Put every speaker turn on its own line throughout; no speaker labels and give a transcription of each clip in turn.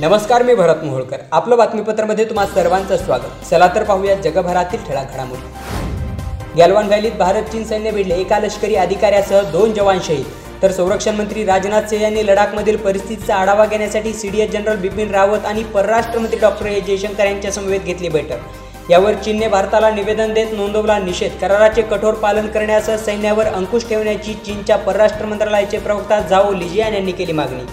नमस्कार मी भरत मोहोळकर. आपलं बातमीपत्रामध्ये तुम्हा सर्वांचं स्वागत. चला तर पाहूया जगभरातील ठळक घडामोडी गॅलवान व्हॅलीत भारत चीन सैन्य भिडले. एका लष्करी अधिकाऱ्यासह दोन जवान शहीद. तर संरक्षण मंत्री राजनाथ सिंह यांनी लडाखमधील परिस्थितीचा आढावा घेण्यासाठी सीडीएस जनरल बिपिन रावत आणि परराष्ट्र मंत्री डॉक्टर ए. जयशंकर यांच्या समवेत घेतली बैठक. यावर चीनने भारताला निवेदन देत नोंदवला निषेध. कराराचे कठोर पालन करण्यासह सैन्यावर अंकुश ठेवण्याची चीनच्या परराष्ट्र मंत्रालयाचे प्रवक्ता जाओ लिजियान यांनी केली मागणी.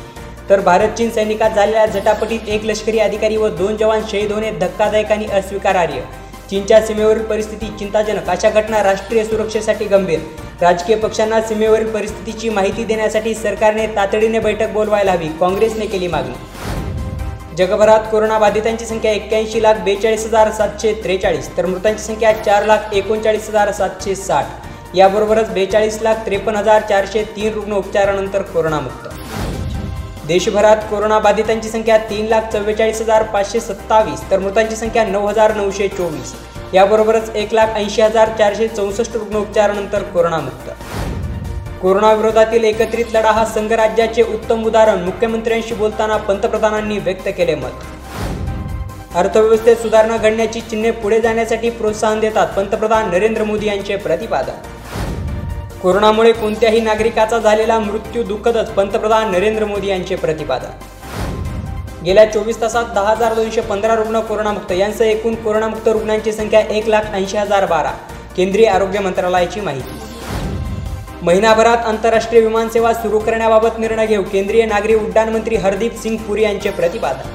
तर भारत चीन सैनिकात झालेल्या झटापटीत एक लष्करी अधिकारी व दोन जवान शहीद होणे धक्कादायक आणि अस्वीकारार्य चीनच्या सीमेवरील परिस्थिती चिंताजनक. अशा घटना राष्ट्रीय सुरक्षेसाठी गंभीर. राजकीय पक्षांना सीमेवरील परिस्थितीची माहिती देण्यासाठी सरकारने तातडीने बैठक बोलवायला हवी काँग्रेसने केली मागणी. जगभरात कोरोनाबाधितांची संख्या एक्क्याऐंशी लाख बेचाळीस हजार सातशे त्रेचाळीस तर मृतांची संख्या चार लाख एकोणचाळीस हजार सातशे साठ. याबरोबरच बेचाळीस लाख त्रेपन्न हजार चारशे तीन रुग्ण उपचारानंतर कोरोनामुक्त. देशभरात कोरोनाबाधितांची संख्या तीन लाख चव्वेचाळीस हजार पाचशे सत्तावीस तर मृतांची संख्या नऊ हजार नऊशे चोवीस. याबरोबरच एक लाख ऐंशी हजार चारशे चौसष्ट रुग्ण उपचारानंतर कोरोनामुक्त. कोरोनाविरोधातील एकत्रित लढा हा संघराज्याचे उत्तम उदाहरण मुख्यमंत्र्यांशी बोलताना पंतप्रधानांनी व्यक्त केले मत. अर्थव्यवस्थेत सुधारणा घडण्याची चिन्हे पुढे जाण्यासाठी प्रोत्साहन देतात पंतप्रधान नरेंद्र मोदी यांचे प्रतिपादन. कोरोनामुळे कोणत्याही नागरिकाचा झालेला मृत्यू दुःखदच पंतप्रधान नरेंद्र मोदी यांचे प्रतिपादन. गेल्या चोवीस तासात दहा हजार दोनशे पंधरा रुग्ण कोरोनामुक्त यांसह एकूण कोरोनामुक्त रुग्णांची संख्या एक लाख ऐंशी हजार बारा केंद्रीय आरोग्य मंत्रालयाची माहिती. महिनाभरात आंतरराष्ट्रीय विमानसेवा सुरू करण्याबाबत निर्णय घेऊ केंद्रीय नागरी उड्डाण मंत्री हरदीप सिंग पुरी यांचे प्रतिपादन.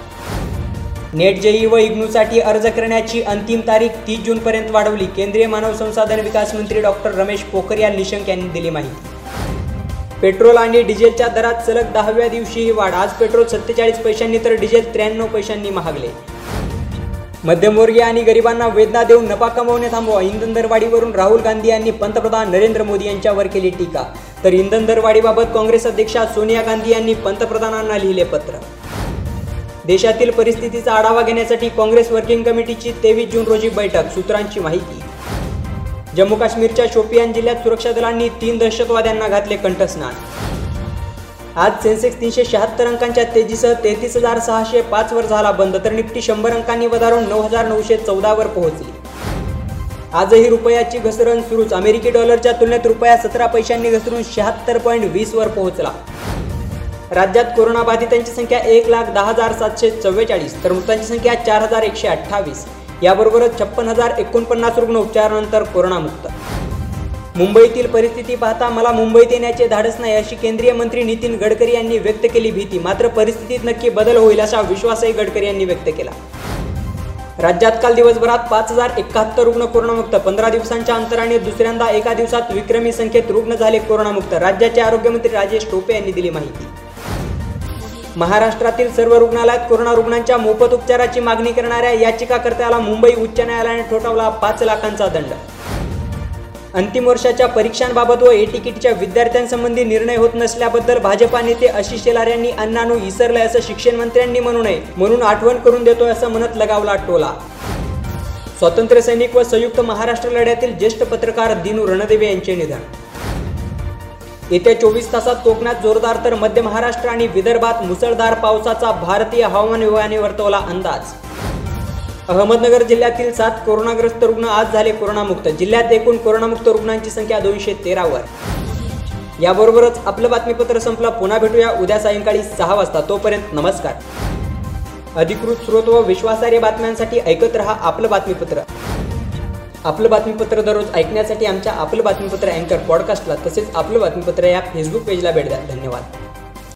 नेट जेई व इग्नूसाठी अर्ज करण्याची अंतिम तारीख तीस जूनपर्यंत वाढवली. केंद्रीय मानव संसाधन विकास मंत्री डॉक्टर रमेश पोखरियाल निशंक यांनी दिली माहिती. पेट्रोल आणि डिझेलच्या दरात सलग दहाव्या दिवशी ही वाढ. आज पेट्रोल सत्तेचाळीस पैशांनी तर डिझेल त्र्याण्णव पैशांनी महागले. मध्यमवर्गीय आणि गरिबांना वेदना देऊन नफा कमवणे थांबवा. इंधन दरवाढीवरून राहुल गांधी यांनी पंतप्रधान नरेंद्र मोदी यांच्यावर केली टीका. तर इंधन दरवाढीबाबत काँग्रेस अध्यक्षा सोनिया गांधी यांनी पंतप्रधानांना लिहिले पत्र. देशातील परिस्थितीचा आढावा घेण्यासाठी काँग्रेस वर्किंग कमिटीची तेवीस जून रोजी बैठक सूत्रांची माहिती. जम्मू काश्मीरच्या शोपियान जिल्ह्यात सुरक्षा दलांनी तीन दहशतवाद्यांना घातले कंठस्नान. आज सेन्सेक्स तीनशे शहात्तर अंकांच्या तेजीसह तेहतीस हजार सहाशे पाचवर झाला बंद तर निफ्टी शंभर अंकांनी वधारून नऊ हजार नऊशे चौदावर पोहोचली. आजही रुपयाची घसरण सुरूच अमेरिकी डॉलरच्या तुलनेत रुपया सतरा पैशांनी घसरून शहात्तर पॉईंट वीसवर पोहोचला. राज्यात कोरोनाबाधितांची संख्या एक लाख दहा हजार सातशे चव्वेचाळीस तर मृतांची संख्या चार हजार एकशे अठ्ठावीस. याबरोबरच छप्पन हजार एकोणपन्नास रुग्ण उपचारानंतर कोरोनामुक्त. मुंबईतील परिस्थिती पाहता मला मुंबईत येण्याचे धाडस नाही अशी केंद्रीय मंत्री नितीन गडकरी यांनी व्यक्त केली भीती. मात्र परिस्थितीत नक्की बदल होईल असा विश्वासही गडकरी यांनी व्यक्त केला. राज्यात काल दिवसभरात पाच हजार एकाहत्तर रुग्ण कोरोनामुक्त. पंधरा दिवसांच्या अंतराने दुसऱ्यांदा एका दिवसात विक्रमी संख्येत रुग्ण झाले कोरोनामुक्त. राज्याचे आरोग्यमंत्री राजेश टोपे यांनी दिली माहिती. महाराष्ट्रातील सर्व रुग्णालयात कोरोना रुग्णांच्या मोफत उपचाराची मागणी करणाऱ्या याचिकाकर्त्याला मुंबई उच्च न्यायालयाने ठोठावला पाच लाखांचा दंड. अंतिम वर्षाच्या परीक्षांबाबत व ए तिकीटच्या विद्यार्थ्यांसंबंधी निर्णय होत नसल्याबद्दल भाजपा नेते आशिष शेलार यांनी अण्णानू इसरलंय असं शिक्षण मंत्र्यांनी म्हणू नये म्हणून आठवण करून देतोय असं म्हणत लगावला टोला. स्वातंत्र्य सैनिक व संयुक्त महाराष्ट्र लढ्यातील ज्येष्ठ पत्रकार दिनू रणदेवे यांचे निधन. येत्या चोवीस तासात कोकणात जोरदार तर मध्य महाराष्ट्र आणि विदर्भात मुसळधार पावसाचा भारतीय हवामान विभागाने वर्तवला अंदाज. अहमदनगर जिल्ह्यातील सात कोरोनाग्रस्त रुग्ण आज झाले कोरोनामुक्त. जिल्ह्यात एकूण कोरोनामुक्त रुग्णांची संख्या दोनशे तेरावर. याबरोबरच आपलं बातमीपत्र संपलं. पुन्हा भेटूया उद्या सायंकाळी सहा वाजता. तोपर्यंत नमस्कार. अधिकृत स्रोत व विश्वासार्ह बातम्यांसाठी ऐकत रहा आपलं बातमीपत्र. आपलं बातमीपत्र दररोज ऐकण्यासाठी आमच्या आपलं बातमीपत्र अँकर पॉडकास्टला तसेच आपलं बातमीपत्र या फेसबुक पेजला भेट द्या. धन्यवाद.